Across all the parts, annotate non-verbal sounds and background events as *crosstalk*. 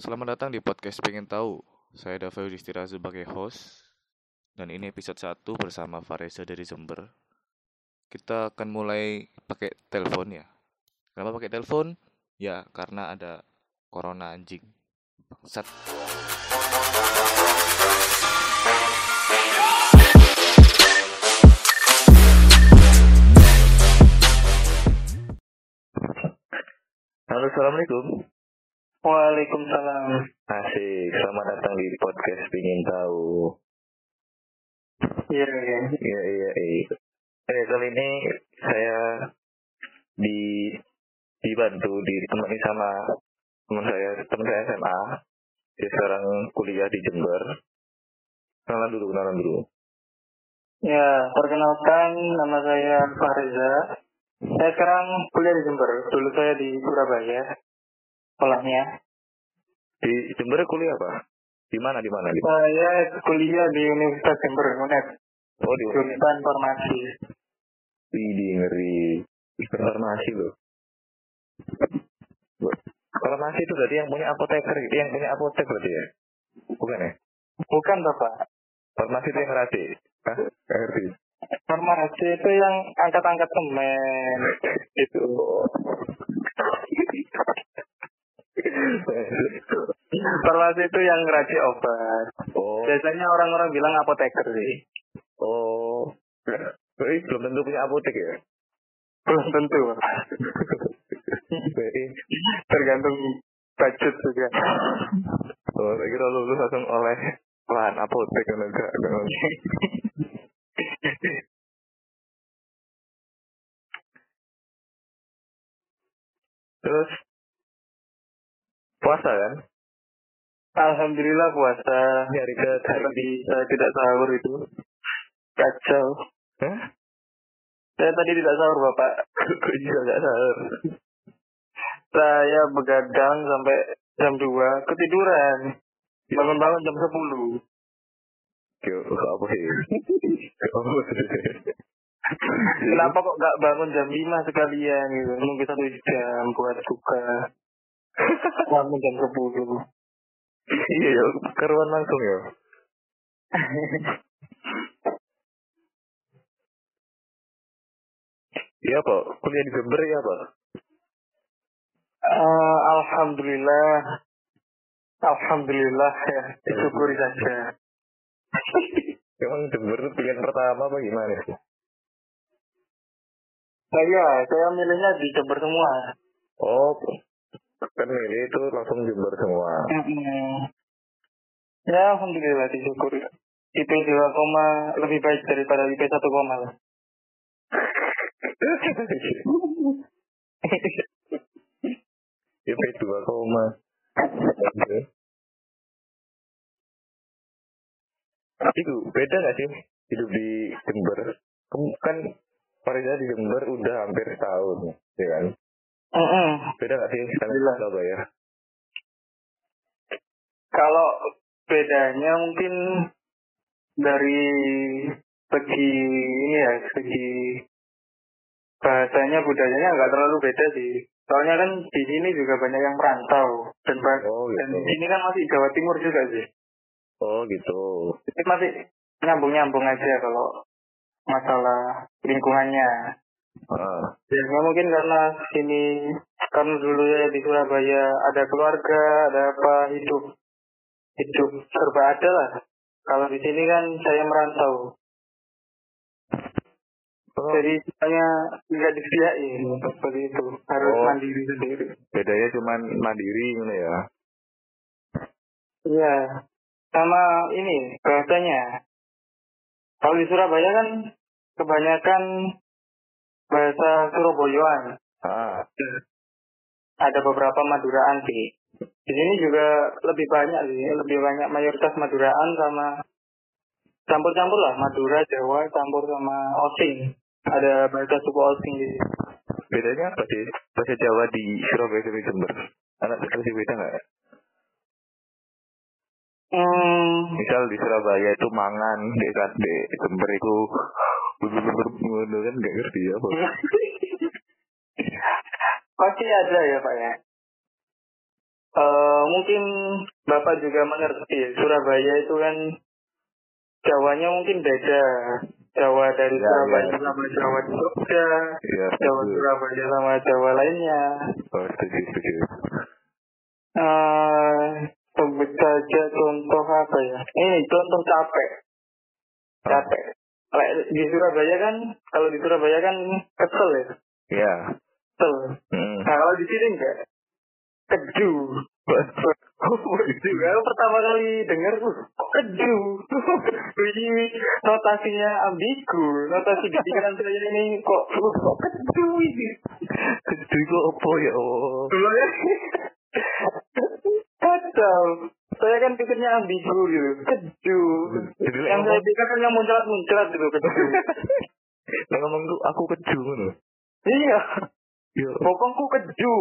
Selamat datang di podcast Pengen Tahu. Saya Dava Yudhistira sebagai host dan ini episode 1 bersama Fareza dari Jember. Kita akan mulai pakai telepon ya. Kenapa pakai telepon? Ya karena ada corona anjing. Bangsat. Halo, Assalamualaikum. Waalaikumsalam. Asik, selamat datang di podcast Pengen Tahu. Iya, iya. Iya, iya, iya. Eh, kali ini saya di dibantu ditemani sama teman saya, teman saya SMA. Dia sekarang kuliah di Jember. Kenalan dulu, kenalan dulu. Ya, perkenalkan nama saya Fahriza. Saya sekarang kuliah di Jember. Dulu saya di Surabaya. Sekolahnya. Di Jember kuliah apa? Di mana, di mana? Di Saya kuliah di Universitas Jember, UNED. Oh, di Jurusan Informasi. Widi ngeri. Informasi loh. Farmasi itu berarti yang punya apoteker, yang punya apotek berarti ya? Bukan ya? Bukan, Bapak. Farmasi itu yang ngerti. Hah? Ngerti. Farmasi itu yang angkat-angkat semen. Itu. *laughs* Farmasi itu yang ngeracik obat. Oh, Biasanya orang-orang bilang apoteker sih. oh. Berarti belum tentu punya apotek ya? Belum tentu, Tergantung budget juga. oh, saya kira lulus langsung oleh lahan apotek kan enggak. kan. Terus, puasa kan? Alhamdulillah puasa. Ini hari ke Tadi saya tidak sahur itu. Kacau. Hah? Saya tadi tidak sahur, Bapak. *laughs* Kok juga nggak sahur? Saya begadang sampai jam 2, ketiduran. Bangun-bangun jam 10. Yo, apa sih? Apa sih? Kenapa kok nggak bangun jam 5 sekalian gitu? Mungkin satu jam buat buka. Bangun jam 10. Iya ya, keruan langsung ya. Iya pak, kuliah di Jember ya pak? Eh, Alhamdulillah. Alhamdulillah ya. Syukuri saja. Emang Jember itu pilihan pertama apa gimana sih? Saya, saya milihnya di Jember semua. Oh, kan milih itu langsung Jember semua. Mm-mm. Ya, alhamdulillah disyukuri. IP 2 koma lebih baik daripada IP 1 koma lah. IP 2 koma. Itu beda gak sih hidup di Jember? Kan Farida di Jember udah hampir setahun, ya kan? Mm-mm. Beda gak sih sama Jelas. Surabaya? Kalau bedanya mungkin dari segi ini ya, segi bahasanya, budayanya nggak terlalu beda sih. Soalnya kan di sini juga banyak yang merantau dan Oh dan gitu. di sini kan masih Jawa Timur juga sih. Oh gitu. Jadi masih nyambung-nyambung aja kalau masalah lingkungannya. Ah, Ya mungkin karena sini karena dulu ya di Surabaya ada keluarga, ada apa hidup hidup serba ada lah. Kalau di sini kan saya merantau, oh, jadi saya nggak disediain seperti itu, harus Oh. mandiri sendiri. bedanya cuman mandiri gitu ya. Iya, sama ini bahasanya. Kalau di Surabaya kan kebanyakan bahasa Surabayaan. Ah, ada beberapa Maduraan sih. Di sini juga lebih banyak sih, lebih banyak mayoritas Maduraan sama campur-campur lah Madura, Jawa, campur sama Osing. Ada bahasa suku Osing di sini. bedanya apa sih bahasa Jawa di Surabaya sama Jember? Anak kasih beda nggak? Hmm, Misal di Surabaya itu mangan, di kan di Jember itu ngono kan nggak ngerti apa. *laughs* pasti ada ya Pak ya. Eh mungkin Bapak juga mengerti, Surabaya itu kan Jawanya mungkin beda. Jawa dari Ya, Surabaya ya. sama Jawa di Jogja, Iya, Jawa setuju. Surabaya sama Jawa lainnya. Oh, setuju, setuju. Sebut saja contoh apa ya? Ini contoh capek. Capek. Di Surabaya kan, kalau di Surabaya kan kesel ya. Iya. Kesel. Hmm. Nah, kalau di sini enggak. Keju. Keju. Aku pertama kali dengar, kok keju. *laughs* Ini notasinya ambigu. Notasi di pikiran saya ini kok, kok keju ini. Keju kok apa ya Allah? Kacau. Saya kan pikirnya ambigu gitu. Keju. Yang saya pikir kan yang muncrat-muncrat gitu keju. lek ngomong tuh aku keju ngono. iya. Bokongku keju.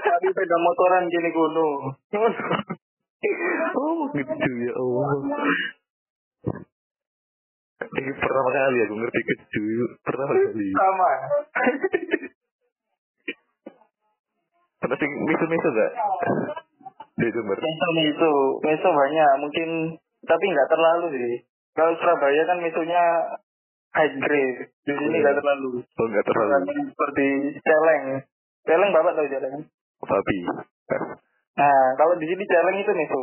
Tapi sepeda motoran gini kuno. Oh, keju ya Allah. Ini pertama kali aku ngerti keju. Pertama kali. Sama. Pernah sing miso-miso gak? Di Jember. Meso meso, meso banyak mungkin tapi nggak terlalu sih. Kalau Surabaya kan mesonya high grade, di sini nggak terlalu. Oh, enggak terlalu. Seperti celeng, celeng bapak tahu celeng. Babi. Nah kalau di sini celeng itu meso,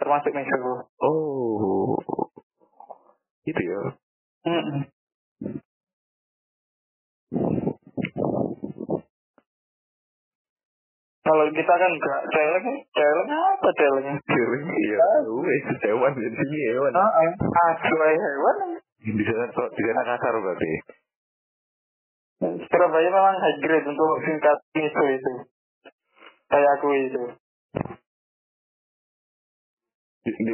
termasuk meso. Oh. Itu ya. Mm-mm. Kalau kita kan nggak celeng, celeng apa celeng? Kering, iya. Wes, hewan di sini hewan. Ah, ah, sesuai hewan. Di sana kok di sana kasar berarti. Surabaya memang high grade untuk singkat miso itu. Kayak aku itu. Di, di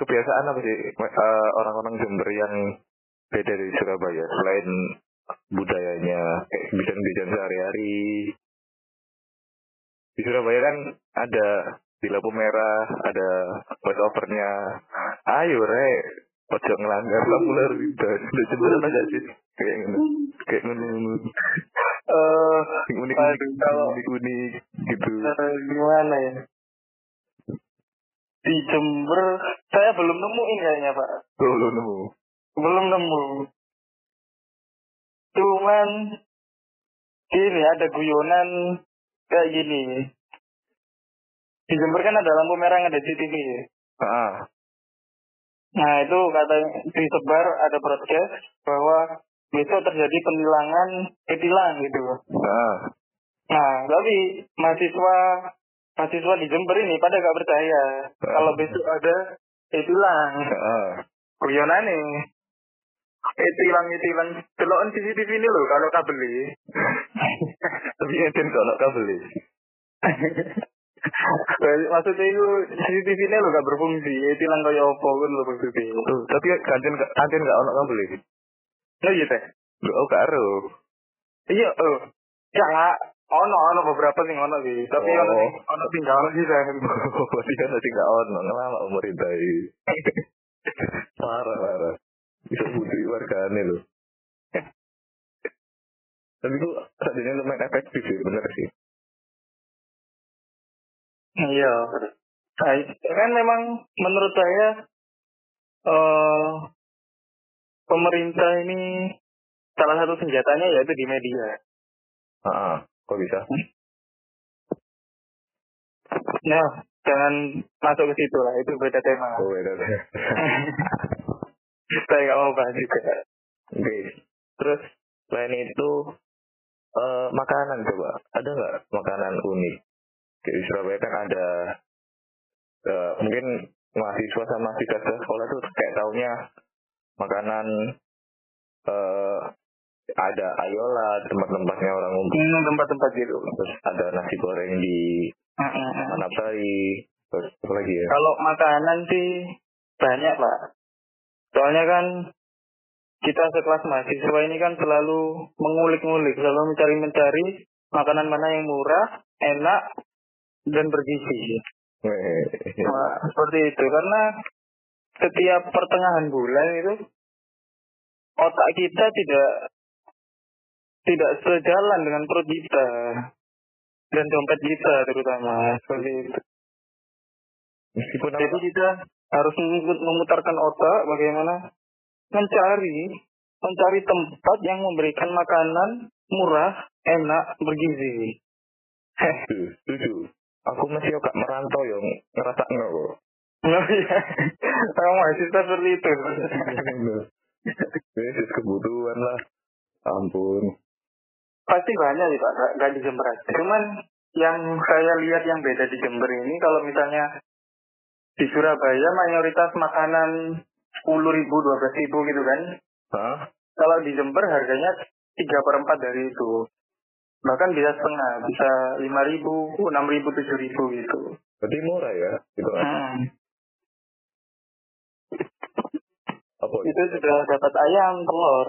kebiasaan apa sih eh, orang-orang Jember yang beda dari Surabaya selain budayanya kayak bidan-bidan sehari-hari. Di Surabaya kan ada di lampu merah, ada voice overnya. Ayo re, ojo ngelanggar lampu lalu lintas. Udah Jember ada gak sih? Kayak ngono. Kayak ngono. Eh, Aduh, kalau- unik-unik gitu. eh, gimana ya? Di Jember, saya belum nemuin kayaknya Pak. Lo nemu. Belum nemu. Cuman gini ada guyonan kayak gini. Di Jember kan ada lampu merah yang ada CCTV ya. Ah, Nah itu katanya disebar ada broadcast bahwa besok terjadi penilangan etilang gitu. ah. Nah tapi mahasiswa mahasiswa di Jember ini pada gak percaya kalau besok ada etilang. Ah. Guyonan nih. Etilang etilang. Telokan CCTV ini loh kalau kabel ini. *laughs* Tapi enten kok nak kabel ya? Maksudnya itu CCTV ini lo gak berfungsi. Etilang kayak apa kan lo maksudnya. Tuh, tapi kantin kantin gak ono kabel ya? Oh iya teh. Oh karo. Iya, oh. Ya ono ono beberapa sih ono sih. Tapi Oh. ono sing ono tinggal sih saya. Berarti kan masih gak ono *laughs* ngelama pemerintah ini. *laughs* parah parah. Bisa butuh wargane loh. Tapi itu tadinya lumayan efektif sih, bener sih. Iya. Kan memang menurut saya eh pemerintah ini salah satu senjatanya yaitu di media. Ah, kok bisa? Nah, jangan masuk ke situ lah, itu beda tema. Oh, beda. *laughs* Saya nggak mau bahas juga. Oke. Terus selain itu eh makanan coba ada nggak makanan unik? Di Surabaya kan ada eh, mungkin mahasiswa sama mahasiswa sekolah tuh kayak taunya makanan eh ada ayola tempat-tempatnya orang ngumpul Hmm, tempat-tempat gitu. terus ada nasi goreng di Mm-mm. Manapsari terus apa lagi ya Kalau makanan sih banyak pak. Soalnya kan kita sekelas mahasiswa ini kan selalu mengulik-ngulik, selalu mencari-mencari makanan mana yang murah, enak, dan bergizi. Nah, seperti itu karena setiap pertengahan bulan itu otak kita tidak tidak sejalan dengan perut kita dan dompet kita terutama seperti itu. Meskipun? Jadi kita harus mem- memutarkan otak bagaimana mencari mencari tempat yang memberikan makanan murah, enak, bergizi. Setuju, setuju. Aku masih kok merantau yang ngerasa kok. Oh iya, memang mahasiswa seperti itu. Ini kebutuhan lah. Ampun. Pasti banyak sih Pak, nggak di Jember aja. Cuman yang saya lihat yang beda di Jember ini, kalau misalnya di Surabaya mayoritas makanan 10 ribu, 12 ribu gitu kan. Hah? Kalau di Jember harganya 3 per 4 dari itu. Bahkan bisa setengah, bisa 5 ribu, 6 ribu, 7 ribu gitu. Berarti murah ya? Gitu kan? Hmm. Apa? Itu sudah dapat ayam, telur.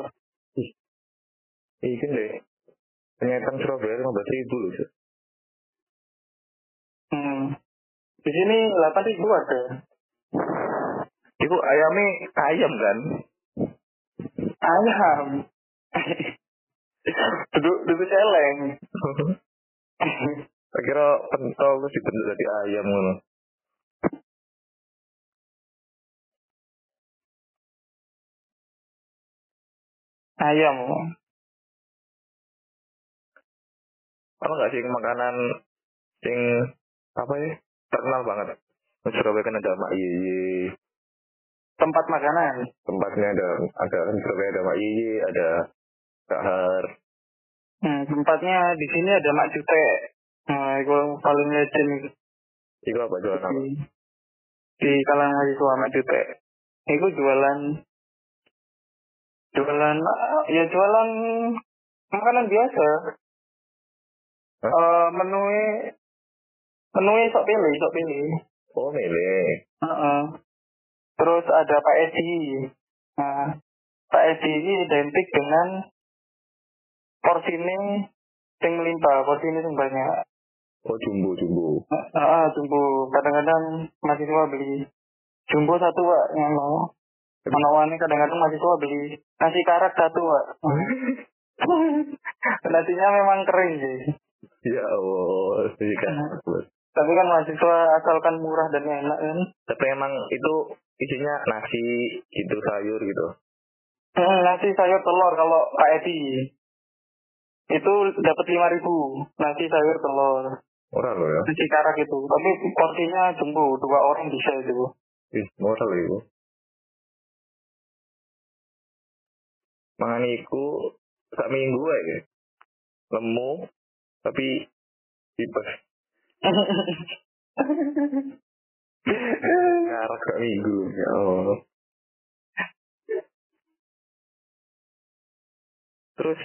Iya deh. Ternyata Surabaya 15 ribu loh. Hmm. Di sini 8 ribu ada. Itu ayamnya ayam kan? Ayam. duduk duduk celeng. Tak kira pentol terus dibentuk jadi ayam ngono. Ayam. Apa nggak sih makanan sing apa ya terkenal banget? Surabaya kan ada Mak Yeye, Tempat makanan. tempatnya ada ada di Surabaya ada Mak Yeye, ada Kahar. Hmm, tempatnya di sini ada Mak Cute. Nah, itu paling legend itu. Itu apa jualan apa? di, di kalangan mahasiswa Mak Cute. Itu jualan jualan ya jualan makanan biasa. Hah? Eh menunya menunya sok pilih, sok pilih. Oh milih. Heeh. Terus ada Pak Edi. Nah, Pak Edi ini identik dengan porsi ini yang melimpah, porsi ini yang banyak. Oh jumbo jumbo. Ah, jumbo. Kadang-kadang mahasiswa beli jumbo satu, Pak, yang mau. Menawannya kadang-kadang mahasiswa beli nasi karak satu, Pak. *laughs* Nasinya memang kering sih. ya Allah, sih kan. Tapi kan mahasiswa asalkan murah dan enak kan. Tapi emang itu isinya nasi, itu sayur gitu. Hmm, nasi sayur telur kalau Pak Edi. Itu dapat lima ribu nasi sayur telur. Murah loh ya. Nasi karak itu. Tapi porsinya jumbo, dua orang bisa itu. Ih, murah loh itu. Mangan iku sak minggu aja. Lemu, tapi tipes. *laughs* Karak sak minggu. Ya Allah. Terus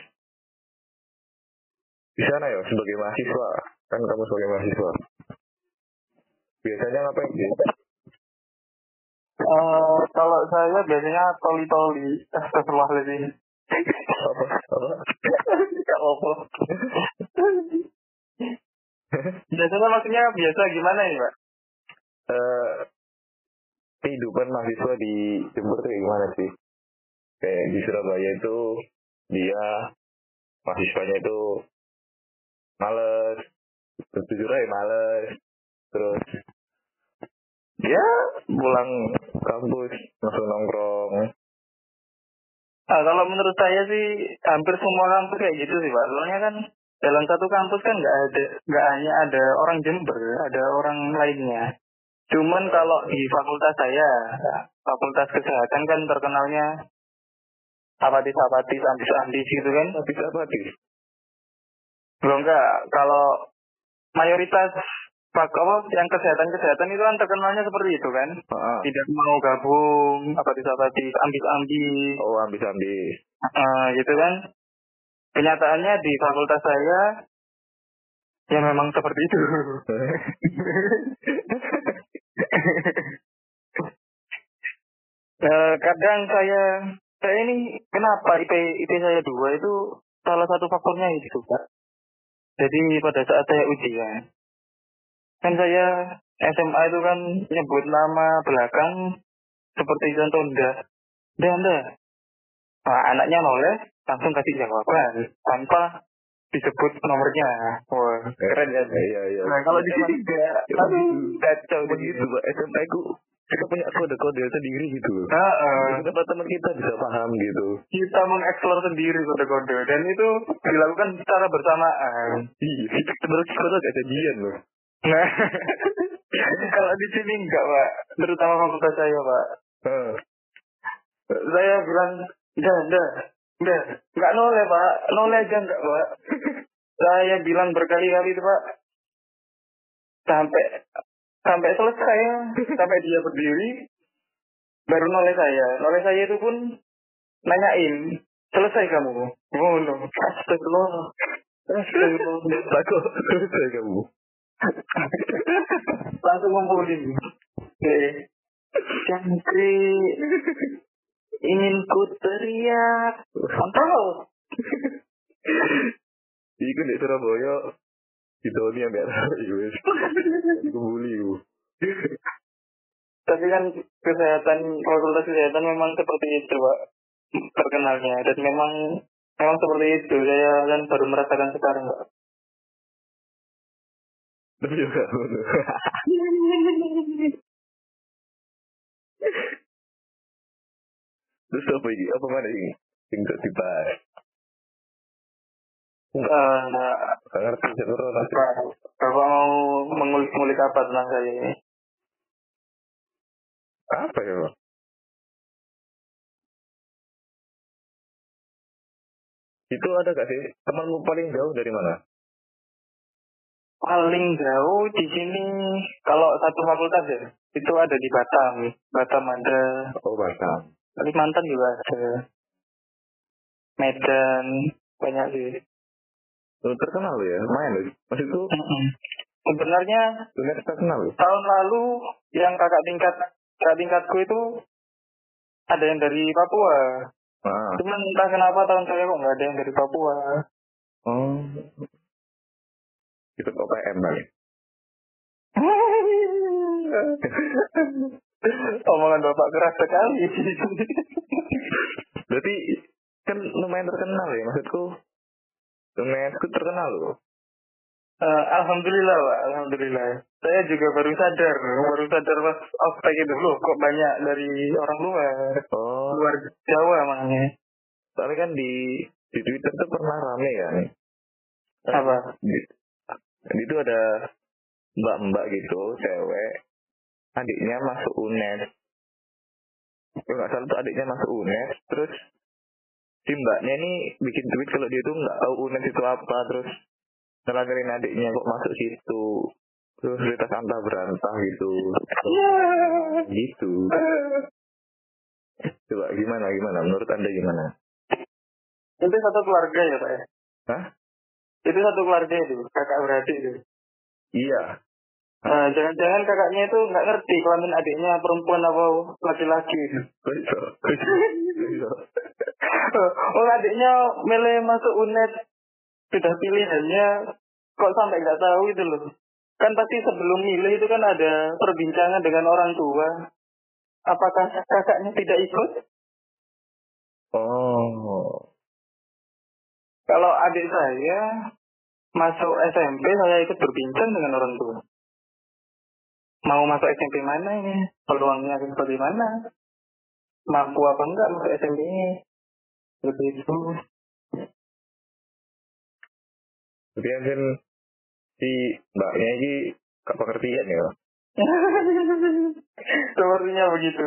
di sana ya sebagai mahasiswa kan kamu sebagai mahasiswa biasanya ngapain sih Eh, kalau saya biasanya toli-toli. Astagfirullahaladzim. apa apa apa *laughs* Biasanya maksudnya biasa gimana ya, Pak? Kehidupan mahasiswa di Jember kayak gimana sih? Kayak di Surabaya itu dia mahasiswanya itu males, jujur aja males, terus ya pulang kampus langsung nongkrong. Nah, kalau menurut saya sih hampir semua kampus kayak gitu sih, Pak. Soalnya kan dalam satu kampus kan nggak ada nggak hanya ada orang Jember, ada orang lainnya. Cuman kalau di fakultas saya, ya, fakultas kesehatan kan terkenalnya apatis-apatis, ambis-ambis gitu kan. Tapi apa sih? Belum enggak, kalau mayoritas pak apa yang kesehatan-kesehatan itu kan terkenalnya seperti itu kan. Ah, Tidak mau gabung, apatis-apatis, ambis-ambis. oh ambis-ambis. Eh, gitu kan. Kenyataannya di fakultas saya ya memang seperti itu. *laughs* *laughs* Eh, kadang saya saya ini kenapa IP IP saya dua itu salah satu faktornya itu Pak. Jadi pada saat saya ujian kan saya SMA itu kan nyebut nama belakang seperti contoh nda. Nda nda. Nah, anaknya noleh langsung kasih jawaban tanpa disebut nomornya. Wah, keren ya. Iya iya. Nah, kalau di sini enggak, tapi kacau begitu pak SMP ku kita punya kode-kode sendiri gitu. Heeh. Kenapa teman kita bisa paham gitu? kita mengeksplor sendiri kode-kode dan itu dilakukan secara bersamaan. Iya, kita terus terus gak janjian loh. Nah, *laughs* kalau di sini enggak, Pak. Terutama fakultas saya, Pak. Heeh. Saya bilang, enggak, enggak, enggak, enggak noleh, Pak. Noleh aja enggak, Pak. saya bilang berkali-kali itu, Pak. Sampai sampai selesai, sampai dia berdiri, baru noleh saya. Noleh saya itu pun nanyain, selesai kamu? Oh, no. Astagfirullah. Astagfirullah. Takut ya kamu. langsung ngumpulin. Eh, Cangkrik, ingin ku teriak. Kontrol. *laughs* Iku di Surabaya Ditoni yang biasa wis. Iku bully ku. Tapi kan kesehatan, fakultas kesehatan memang seperti itu, Pak. Terkenalnya. Dan memang memang seperti itu. Saya kan baru merasakan sekarang, Pak. Tapi juga. *laughs* Terus apa ini? Apa mana ini? Tinggal dibahas. Eh, Gak ngerti seluruh nanti. Pak, Bapak mau mengulik-ngulik apa tentang saya ini? Apa ya Bang? Itu ada gak sih temanmu paling jauh dari mana? Paling jauh di sini, kalau satu fakultas ya, itu ada di Batam. Batam ada, Oh Batam. Kalimantan juga ada. Medan, banyak sih. Lu terkenal ya, main lu. Maksudku Mm-mm. Sebenarnya dunia terkenal lu. tahun lalu yang kakak tingkat kakak tingkatku itu ada yang dari Papua. Nah. Cuman entah kenapa tahun saya kok nggak ada yang dari Papua. Oh. Itu OPM kali. *laughs* Omongan bapak keras sekali. Berarti kan lumayan terkenal ya maksudku. Lumayan terkenal loh. Eh, Alhamdulillah pak, Alhamdulillah. Saya juga baru sadar, baru sadar pas ospek itu loh, kok banyak dari orang luar, Oh. luar Jawa makanya. Soalnya kan di di Twitter tuh pernah rame kan. Apa? Di itu ada mbak-mbak gitu, cewek. Adiknya masuk UNES. Kalau nggak salah tuh adiknya masuk UNES. Terus si mbaknya ini bikin tweet kalau dia tuh nggak tahu UNES itu apa. Terus ngelanggarin adiknya kok masuk situ. Terus cerita antah berantah gitu. Gitu. Coba gimana gimana? Menurut anda gimana? Itu satu keluarga ya pak ya? Hah? Itu satu keluarga itu, kakak beradik itu. Iya. Nah, jangan-jangan kakaknya itu nggak ngerti kelamin adiknya perempuan apa laki-laki. Oh adiknya milih masuk UNED sudah pilihannya kok sampai nggak tahu itu loh. Kan pasti sebelum milih itu kan ada perbincangan dengan orang tua. Apakah kakaknya tidak ikut? Oh. Kalau adik saya masuk SMP saya ikut berbincang dengan orang tua. Mau masuk SMP mana ini? Peluangnya seperti mana? Mampu apa enggak masuk SMP ini? Begitu. Jadi kan si mbaknya ini gak pengertian ya. *laughs* Sepertinya begitu.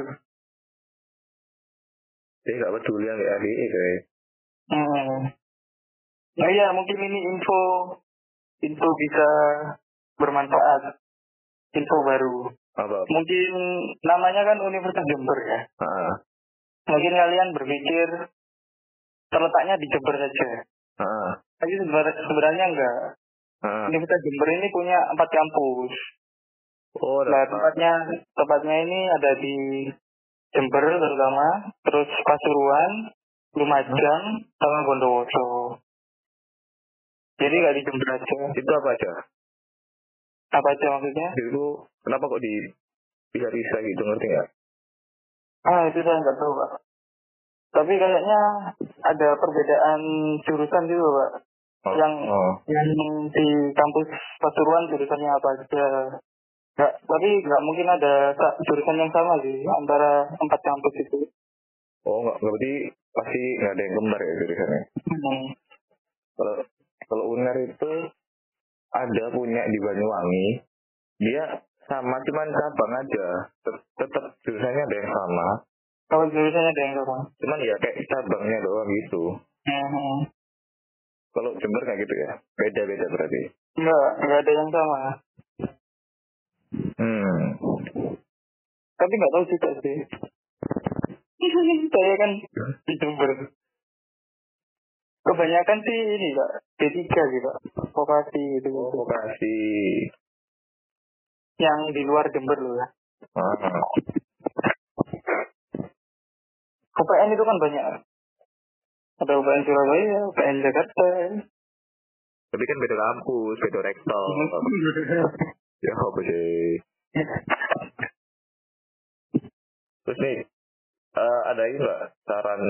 Dia gak peduli yang kayak kayak. Hmm. Nah iya mungkin ini info info bisa bermanfaat. Info baru. Apa? Mungkin namanya kan Universitas Jember ya. Ah, Mungkin kalian berpikir terletaknya di Jember saja. ah, Tapi sebenarnya, sebenarnya enggak. ah. Universitas Jember ini punya empat kampus. Oh, Nah tempatnya tempatnya ini ada di Jember terutama, terus Pasuruan, Lumajang, sama Bondowoso. Jadi nggak di Jember aja. Itu apa aja? Apa aja maksudnya? Itu kenapa kok di bisa-bisa gitu ngerti nggak? Ah itu saya nggak tahu pak. Tapi kayaknya ada perbedaan jurusan gitu pak. Oh, yang oh. yang di kampus Pasuruan jurusannya apa aja. Nggak, tapi nggak mungkin ada sa- jurusan yang sama sih antara empat kampus itu. Oh, nggak, nggak berarti pasti nggak ada yang kembar ya jurusannya. Hmm. Kalau kalau UNER itu ada punya di Banyuwangi, dia sama cuman cabang aja, Tet- tetap jurusannya ada yang sama, Kalau jurusannya ada yang sama. cuman ya kayak cabangnya doang gitu. Hmm. Kalau Jember nggak gitu ya, beda-beda berarti. Enggak, enggak ada yang sama. Hmm. Tapi nggak tahu juga sih. *laughs* Saya kan di Jember. Kebanyakan sih ini Pak, D3 sih Pak. Vokasi gitu. Oh, vokasi. Yang di luar Jember loh ya. Ah. UPN itu kan banyak. Ada UPN Surabaya, UPN Jakarta. Tapi kan beda kampus, beda rektor. *laughs* ya apa sih? Terus nih, eh, ada ini nggak saran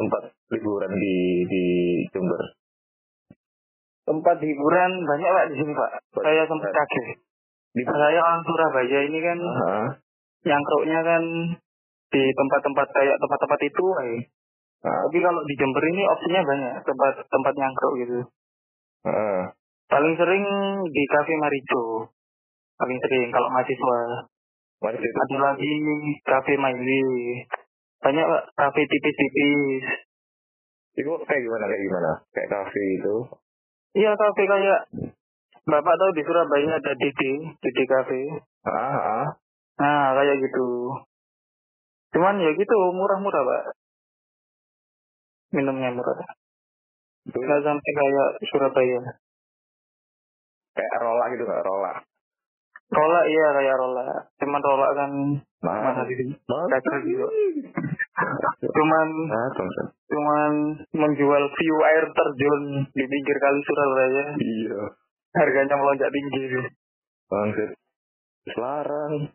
tempat liburan di di Jember? Tempat hiburan banyak Pak di sini Pak. Saya sempat kaget. Di Saya orang Surabaya ini kan Hah? nyangkruknya kan di tempat-tempat kayak tempat-tempat itu eh. Ah, Tapi kalau di Jember ini opsinya banyak tempat tempat nyangkruk gitu. ah. Paling sering di Cafe Marijo. Paling sering kalau mahasiswa. Ada lagi Cafe Maili. Banyak Pak, kafe tipis-tipis. Itu kayak gimana kayak gimana? Kayak kafe itu? Iya kafe kayak Bapak tahu di Surabaya ada Didi, Didi Cafe. Ah, ah. Nah, kayak gitu. Cuman ya gitu, murah-murah, Pak. Minumnya murah. Nggak sampai kayak Surabaya. kayak rola gitu nggak rola? Rola iya kayak rola. Cuman rola kan Mana sih? Kacau gitu. Cuman cuman menjual view air terjun di pinggir kali Surabaya. Iya. Harganya melonjak tinggi. Bangset. Selarang.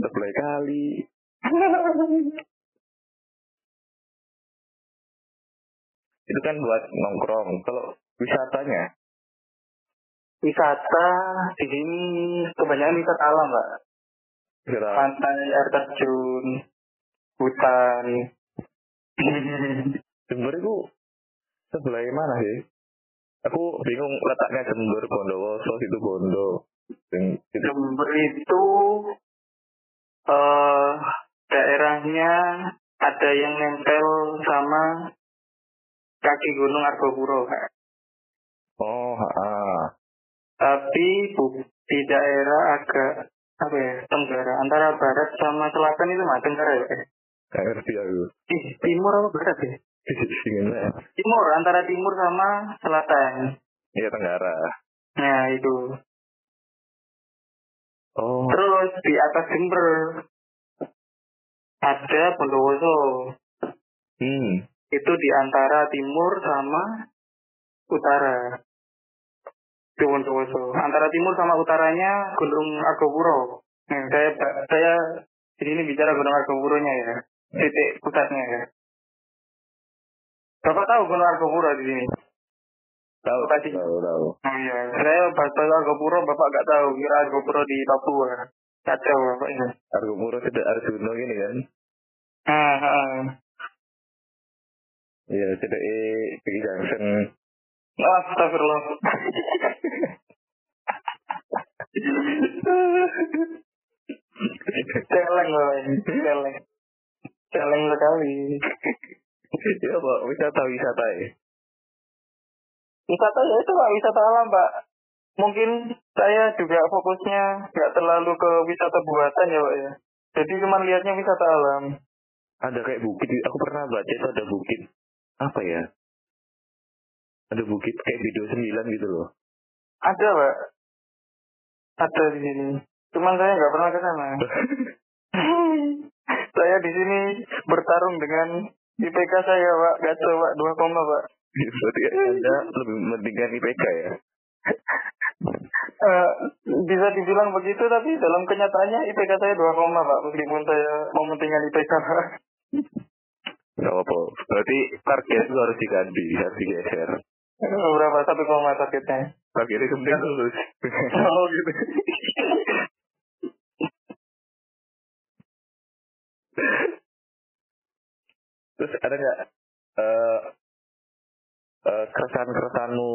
Sebelah kali. Itu kan buat nongkrong. Kalau wisatanya, wisata di sini kebanyakan wisata alam, Pak. Wisata Pantai, air terjun, hutan. *laughs* Jember itu sebelah mana sih? Aku bingung letaknya Jember, Bondowoso, situ Bondo. Itu Jember itu eh daerahnya ada yang nempel sama kaki gunung Argopuro. Oh, ah. Tapi bu- di daerah agak apa ya tenggara antara barat sama selatan itu mah tenggara ya. Kak? Gak ngerti aku. Ih, timur apa barat ya? Timur antara timur sama selatan. Iya Tenggara. Nah itu. Oh, Terus di atas Jember ada Bondowoso. hmm. Itu di antara timur sama utara. Itu Bondowoso. Antara timur sama utaranya Gunung Argopuro. Nah, saya saya di sini bicara Gunung Argopuronya ya. Titik pusatnya ya. Bapak tahu Gunung Argopuro di sini? Tahu, Lokasi. tahu, tahu. Oh iya, saya bahasa Argopuro Bapak nggak tahu. Kira Argopuro di Papua. Kacau Bapak ini. Argopuro tidak Arjuno gini kan? Ah, ah. Iya, tidak eh Junction. Astagfirullah. *laughs* Celeng ini, celeng. Celeng sekali. Iya, Pak, wisata-wisata ya. Wisata ya itu Pak, wisata alam Pak. Mungkin saya juga fokusnya nggak terlalu ke wisata buatan ya Pak ya. Jadi cuma lihatnya wisata alam. Ada kayak bukit, aku pernah baca itu ada bukit. Apa ya? Ada bukit kayak video 9 gitu loh. Ada Pak. Ada di sini. Cuman saya nggak pernah ke sana. *laughs* saya di sini bertarung dengan IPK saya Pak. Gacor Pak, 2 koma Pak. Berarti Anda lebih mementingkan IPK ya? Eh, bisa dibilang begitu tapi dalam kenyataannya IPK saya 2 koma Pak. Meskipun saya mementingkan IPK Pak. Gak apa-apa. Berarti target itu harus diganti, harus digeser. Berapa satu koma targetnya? Targetnya kemudian lulus. *laughs* Oh gitu. Terus ada nggak eh eh, keresahan-keresahanmu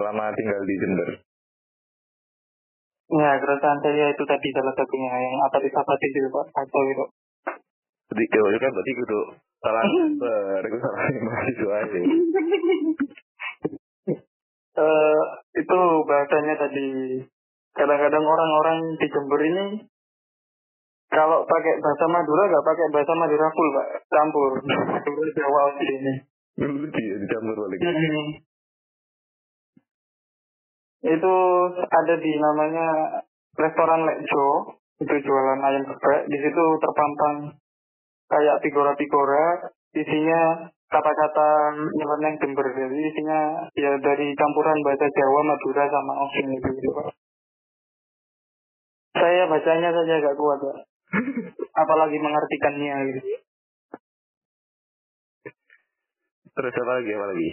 selama tinggal di Jember? Ya, keresahan saya itu tadi salah satunya yang apatis-apatis itu Pak. Kacau itu. Jadi, ya itu kan berarti gitu salah *laughs* Jember, itu salah mahasiswa aja. Eh, itu bahasanya tadi. Kadang-kadang orang-orang di Jember ini kalau pakai bahasa Madura nggak pakai bahasa Madura full pak. Campur. Madura Jawa ini ya dicampur balik. itu ada di namanya restoran Lekjo itu jualan ayam geprek. Di situ terpampang kayak figura-figura isinya kata-kata nyeleneh Jember jadi isinya ya dari campuran bahasa Jawa Madura sama Osing itu gitu pak. Saya bacanya saja gak kuat pak. *laughs* Apalagi mengartikannya gitu. Terus apa lagi, apa lagi?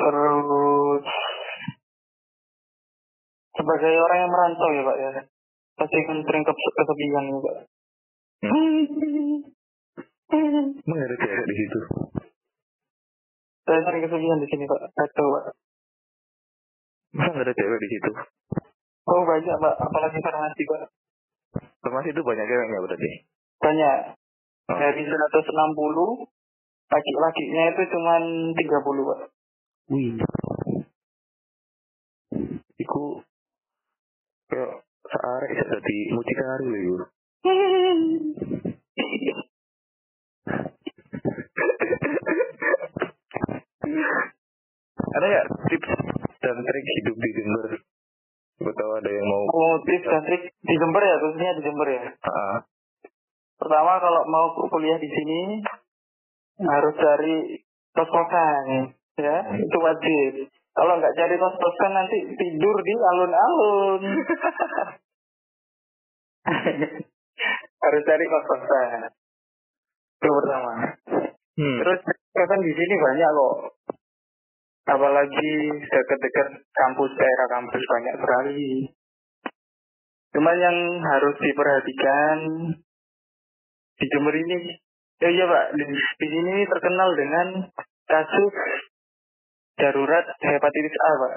terus sebagai orang yang merantau ya pak ya. Pasti kan sering ke- kesepian ya pak *laughs* Emang ada cewek di situ? saya sering kesepian di sini pak kacau pak Masa nggak ada cewek di situ? oh banyak pak apalagi farmasi pak Farmasi itu banyak ceweknya berarti? banyak Oh. dari 160 laki-lakinya itu cuma 30 pak Wih. Iku kayak searek jadi mucikari iku. *laughs* ada nggak tips dan trik hidup di Jember? Siapa tahu ada yang mau oh tips dan trik di Jember ya khususnya di Jember ya. Ah, pertama kalau mau kuliah di sini harus cari kos-kosan ya. Itu wajib. Kalau nggak cari kos-kosan nanti tidur di alun-alun. *laughs* Harus cari kos-kosan itu pertama. Hmm. terus kosan di sini banyak kok. Apalagi dekat-dekat kampus daerah kampus banyak sekali. Cuman yang harus diperhatikan di Jember ini ya iya pak. Di, di sini terkenal dengan kasus darurat hepatitis A pak.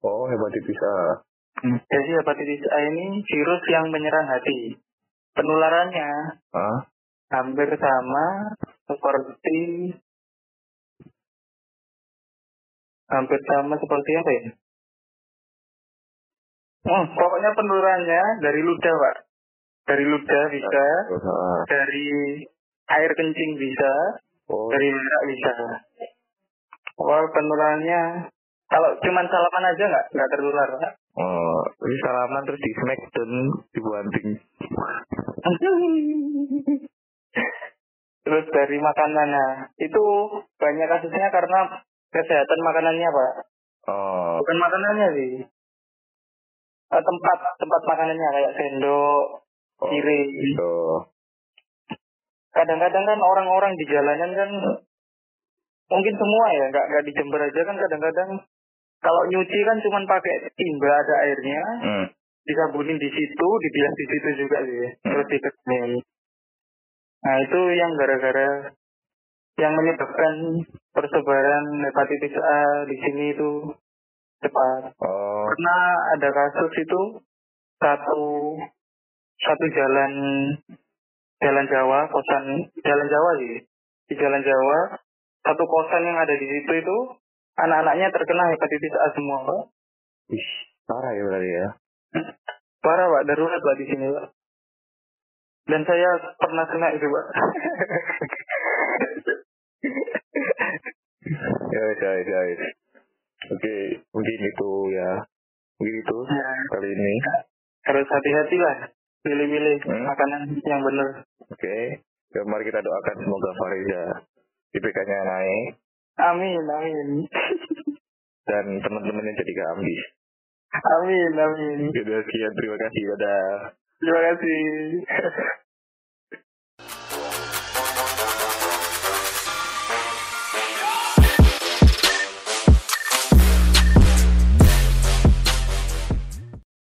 Oh hepatitis A. jadi hepatitis A ini virus yang menyerang hati. Penularannya hampir sama seperti hampir sama seperti apa ya? Oh, pokoknya penularannya dari ludah, Pak. Dari ludah bisa, dari air kencing bisa, Oh, dari berak bisa. Oh, penularannya kalau cuman salaman aja nggak nggak tertular, Pak. oh, ini salaman terus di smackdown dibanting. *laughs* Terus dari makanannya itu banyak kasusnya karena kesehatan makanannya, Pak. Oh, bukan makanannya sih Eh, tempat tempat makanannya kayak sendok oh, piring gitu. kadang-kadang kan orang-orang di jalanan kan mungkin semua ya nggak nggak di Jember aja kan kadang-kadang kalau nyuci kan cuman pakai timba ada airnya Hmm. disabunin di situ dibilas di situ juga sih terus dikenyai nah itu yang gara-gara yang menyebabkan persebaran hepatitis A di sini itu cepat. Oh, pernah ada kasus itu satu satu jalan jalan Jawa kosan jalan Jawa sih. Di jalan Jawa satu kosan yang ada di situ itu anak-anaknya terkena hepatitis A semua pak. Ih, parah ya berarti ya. parah pak. Darurat pak di sini pak dan saya pernah kena itu pak Ya, guys, guys. Oke, mungkin itu ya. Mungkin itu Ya, kali ini. harus hati-hati lah pilih-pilih Hmm. makanan yang benar Oke. Ya, mari kita doakan semoga Fariza IPK-nya naik amin amin dan teman-temannya jadi gak ambis. amin amin Jadi sekian terima kasih. Dadah. Terima kasih *laughs*